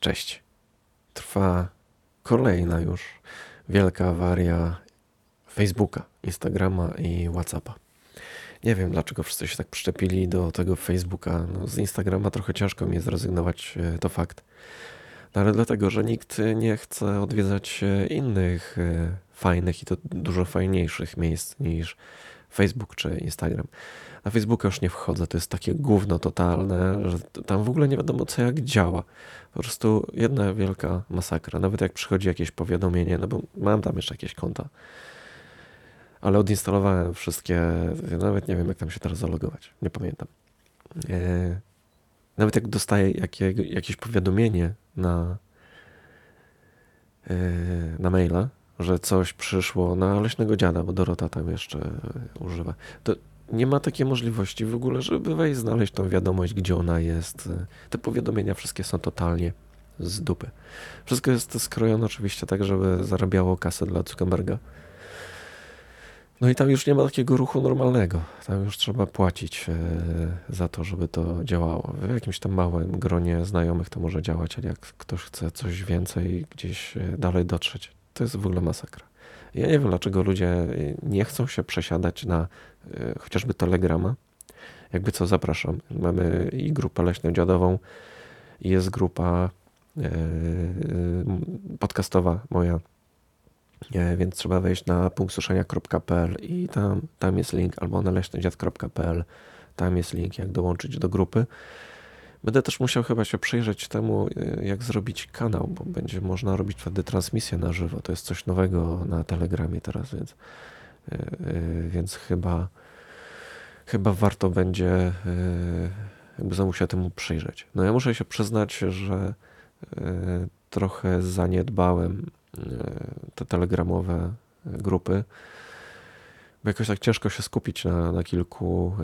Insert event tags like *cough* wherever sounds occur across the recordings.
Cześć. Trwa kolejna już wielka awaria Facebooka, Instagrama i WhatsAppa. Nie wiem, dlaczego wszyscy się tak przyczepili do tego Facebooka. No, z Instagrama trochę ciężko mi zrezygnować, e, to fakt. No, ale dlatego, że nikt nie chce odwiedzać e, innych e, fajnych i to dużo fajniejszych miejsc niż Facebook czy Instagram. Na Facebooka już nie wchodzę, to jest takie gówno totalne, że tam w ogóle nie wiadomo co jak działa. Po prostu jedna wielka masakra. Nawet jak przychodzi jakieś powiadomienie, no bo mam tam jeszcze jakieś konta, ale odinstalowałem wszystkie, nawet nie wiem jak tam się teraz zalogować, nie pamiętam. E, nawet jak dostaję jakie, jakieś powiadomienie na, e, na maila, że coś przyszło na leśnego dziada, bo Dorota tam jeszcze używa, to nie ma takiej możliwości w ogóle, żeby wejść, znaleźć tą wiadomość, gdzie ona jest. Te powiadomienia wszystkie są totalnie z dupy. Wszystko jest skrojone oczywiście tak, żeby zarabiało kasę dla Zuckerberga. No i tam już nie ma takiego ruchu normalnego. Tam już trzeba płacić e, za to, żeby to działało. W jakimś tam małym gronie znajomych to może działać, ale jak ktoś chce coś więcej gdzieś e, dalej dotrzeć, to jest w ogóle masakra. Ja nie wiem, dlaczego ludzie nie chcą się przesiadać na e, chociażby Telegrama. Jakby co, zapraszam. Mamy i grupę leśną dziadową, i jest grupa e, podcastowa moja, więc trzeba wejść na punktsuszenia.pl i tam, tam jest link, albo na leśnodziad.pl, tam jest link, jak dołączyć do grupy. Będę też musiał chyba się przyjrzeć temu, y, jak zrobić kanał, bo będzie można robić wtedy transmisję na żywo. To jest coś nowego na Telegramie teraz, więc, y, y, więc chyba, chyba warto będzie jakby znowu się temu przyjrzeć. No ja muszę się przyznać, że trochę zaniedbałem te telegramowe grupy, bo jakoś tak ciężko się skupić na, na kilku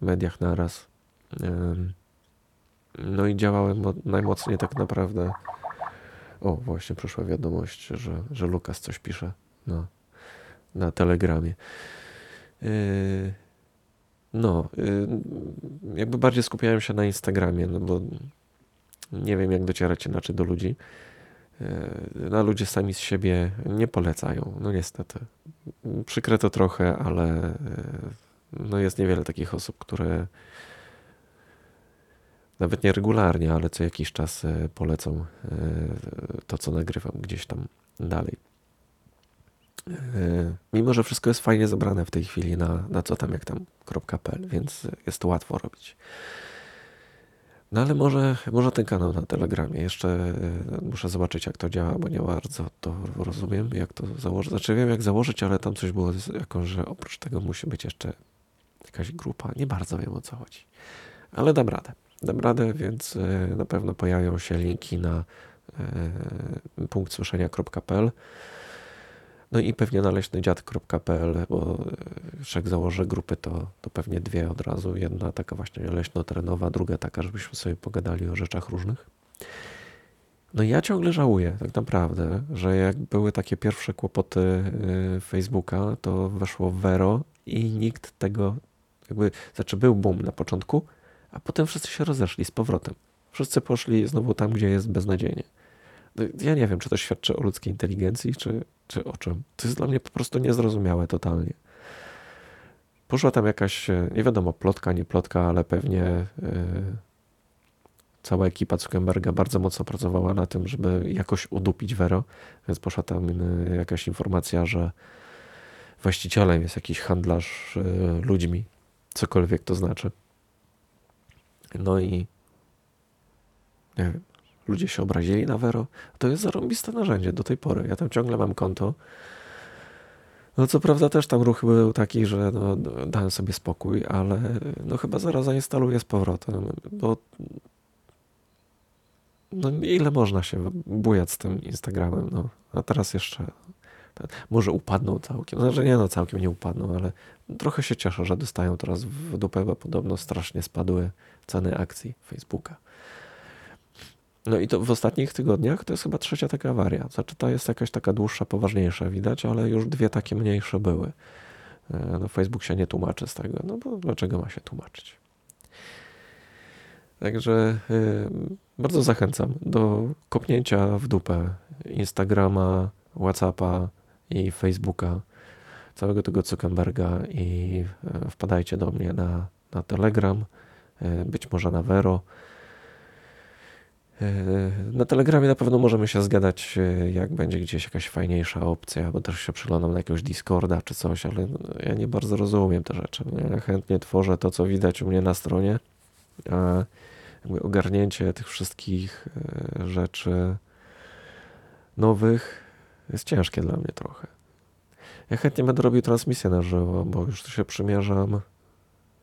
mediach naraz. No i działałem najmocniej tak naprawdę. O, właśnie przyszła wiadomość, że, że Lukas coś pisze na, na telegramie. Yy, no, yy, jakby bardziej skupiałem się na Instagramie, no bo nie wiem, jak docierać inaczej do ludzi. Yy, no, ludzie sami z siebie nie polecają, no niestety. Przykre to trochę, ale no jest niewiele takich osób, które nawet nie regularnie, ale co jakiś czas e, polecą e, to, co nagrywam gdzieś tam dalej. E, mimo, że wszystko jest fajnie zebrane w tej chwili na, na co tam, jak tam.pl, więc jest to łatwo robić. No ale może, może ten kanał na Telegramie. Jeszcze muszę zobaczyć, jak to działa, bo nie bardzo to rozumiem, jak to założyć. Znaczy wiem, jak założyć, ale tam coś było jako, że oprócz tego musi być jeszcze jakaś grupa. Nie bardzo wiem, o co chodzi. Ale dam radę dam radę, więc e, na pewno pojawią się linki na e, punkt słyszenia.pl no i pewnie na leśnydziad.pl, bo e, jak założę grupy, to, to pewnie dwie od razu. Jedna taka właśnie leśno-terenowa, druga taka, żebyśmy sobie pogadali o rzeczach różnych. No ja ciągle żałuję, tak naprawdę, że jak były takie pierwsze kłopoty Facebooka, to weszło Vero i nikt tego, jakby, znaczy był boom na początku, a potem wszyscy się rozeszli z powrotem. Wszyscy poszli znowu tam, gdzie jest beznadziejnie. No, ja nie wiem, czy to świadczy o ludzkiej inteligencji, czy, czy o czym. To jest dla mnie po prostu niezrozumiałe totalnie. Poszła tam jakaś, e, nie wiadomo, plotka, nie plotka, ale pewnie yy, cała ekipa Zuckerberga bardzo mocno pracowała na tym, żeby jakoś udupić Vero, więc poszła tam yy, jakaś informacja, że właścicielem jest jakiś handlarz yy, ludźmi, cokolwiek to znaczy. No i nie wiem, ludzie się obrazili na Vero. To jest zarąbiste narzędzie do tej pory. Ja tam ciągle mam konto. No co prawda też tam ruch był taki, że no, dałem sobie spokój, ale no chyba zaraz zainstaluję z powrotem, bo no ile można się bujać z tym Instagramem, no. A teraz jeszcze może upadną całkiem. Znaczy nie no, całkiem nie upadną, ale trochę się cieszę, że dostają teraz w dupę, bo podobno strasznie spadły ceny akcji Facebooka. No i to w ostatnich tygodniach to jest chyba trzecia taka awaria. Znaczy to jest jakaś taka dłuższa, poważniejsza widać, ale już dwie takie mniejsze były. E, no Facebook się nie tłumaczy z tego, no bo dlaczego ma się tłumaczyć? Także y, bardzo zachęcam do kopnięcia w dupę Instagrama, Whatsappa i Facebooka, całego tego Zuckerberga i y, wpadajcie do mnie na, na Telegram, y, być może na Vero. Na Telegramie na pewno możemy się zgadać, jak będzie gdzieś jakaś fajniejsza opcja, bo też się przyglądam na jakiegoś Discorda czy coś, ale ja nie bardzo rozumiem te rzeczy. Ja chętnie tworzę to, co widać u mnie na stronie, a ogarnięcie tych wszystkich e, rzeczy nowych jest ciężkie dla mnie trochę. Ja chętnie będę robił transmisję na żywo, bo już się przymierzam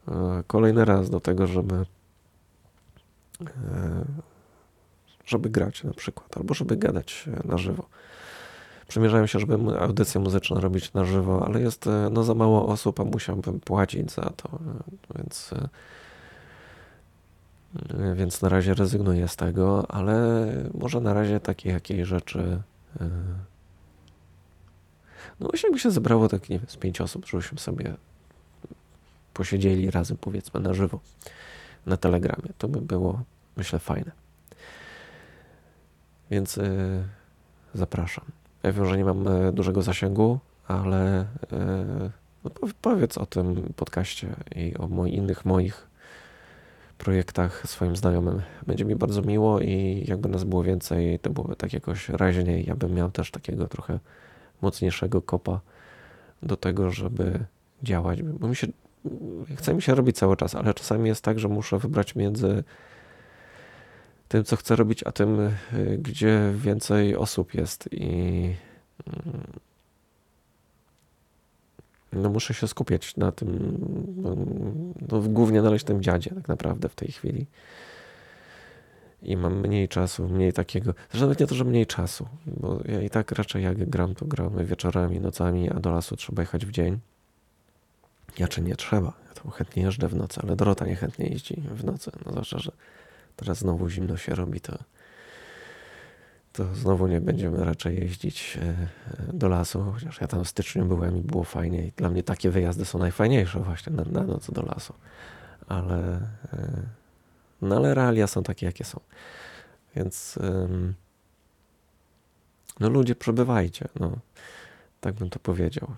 e, kolejny raz do tego, żeby e, żeby grać na przykład, albo żeby gadać na żywo. Przymierzałem się, żeby audycję muzyczną robić na żywo, ale jest no, za mało osób, a musiałbym płacić za to, więc więc na razie rezygnuję z tego, ale może na razie takie jakieś rzeczy. No właśnie jakby się zebrało tak, nie wiem, z pięć osób, żebyśmy sobie posiedzieli razem, powiedzmy, na żywo na Telegramie. To by było, myślę, fajne. Więc yy, zapraszam. Ja wiem, że nie mam e, dużego zasięgu, ale yy, no powiedz o tym podcaście i o moi, innych moich projektach swoim znajomym. Będzie mi bardzo miło i jakby nas było więcej, to byłoby tak jakoś raźniej. Ja bym miał też takiego trochę mocniejszego kopa do tego, żeby działać, bo mi się, chce mi się robić cały czas, ale czasami jest tak, że muszę wybrać między tym, co chcę robić, a tym, gdzie więcej osób jest i no muszę się skupiać na tym, no, głównie na leśnym dziadzie tak naprawdę w tej chwili. I mam mniej czasu, mniej takiego, zresztą nawet nie to, że mniej czasu, bo ja i tak raczej jak gram, to gramy wieczorami, nocami, a do lasu trzeba jechać w dzień. Ja czy nie trzeba, ja tam chętnie jeżdżę w nocy, ale Dorota niechętnie jeździ w nocy, no zwłaszcza, że teraz znowu zimno się robi, to to znowu nie będziemy raczej jeździć e, do lasu, chociaż ja tam w styczniu byłem i było fajnie i dla mnie takie wyjazdy są najfajniejsze właśnie na, na noc do lasu. Ale, e, no ale realia są takie, jakie są. Więc no ludzie przebywajcie, no. Tak bym to powiedział.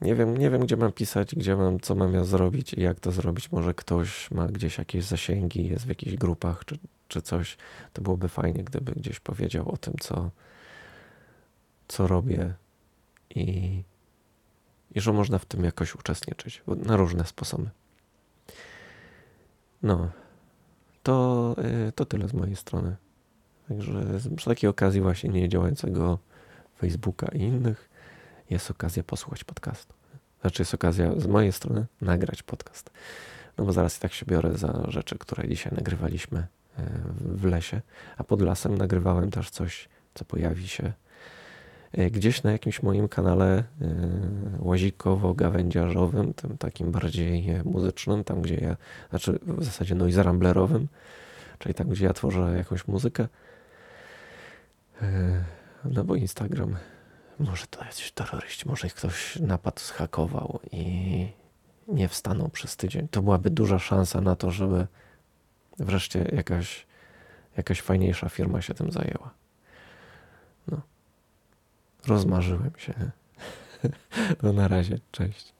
Nie wiem, nie wiem, gdzie mam pisać, gdzie mam, co mam ja zrobić i jak to zrobić. Może ktoś ma gdzieś jakieś zasięgi, jest w jakichś grupach, czy czy coś, to byłoby fajnie, gdyby gdzieś powiedział o tym, co, co robię i, i że można w tym jakoś uczestniczyć na różne sposoby. No, to, y, to tyle z mojej strony. Także przy takiej okazji właśnie nie działającego Facebooka i innych jest okazja posłuchać podcastu. Znaczy jest okazja z mojej strony nagrać podcast. No bo zaraz i tak się biorę za rzeczy, które dzisiaj nagrywaliśmy w lesie, a pod lasem nagrywałem też coś, co pojawi się gdzieś na jakimś moim kanale e, łazikowo-gawędziarzowym, tym takim bardziej muzycznym, tam gdzie ja, znaczy w zasadzie noise ramblerowym, czyli tam gdzie ja tworzę jakąś muzykę. E, no bo Instagram, może to jakiś terroryści, może ich ktoś napadł, zhakował i nie wstaną przez tydzień. To byłaby duża szansa na to, żeby wreszcie jakaś, jakaś fajniejsza firma się tym zajęła. No. Rozmarzyłem się. *laughs* No na razie. Cześć.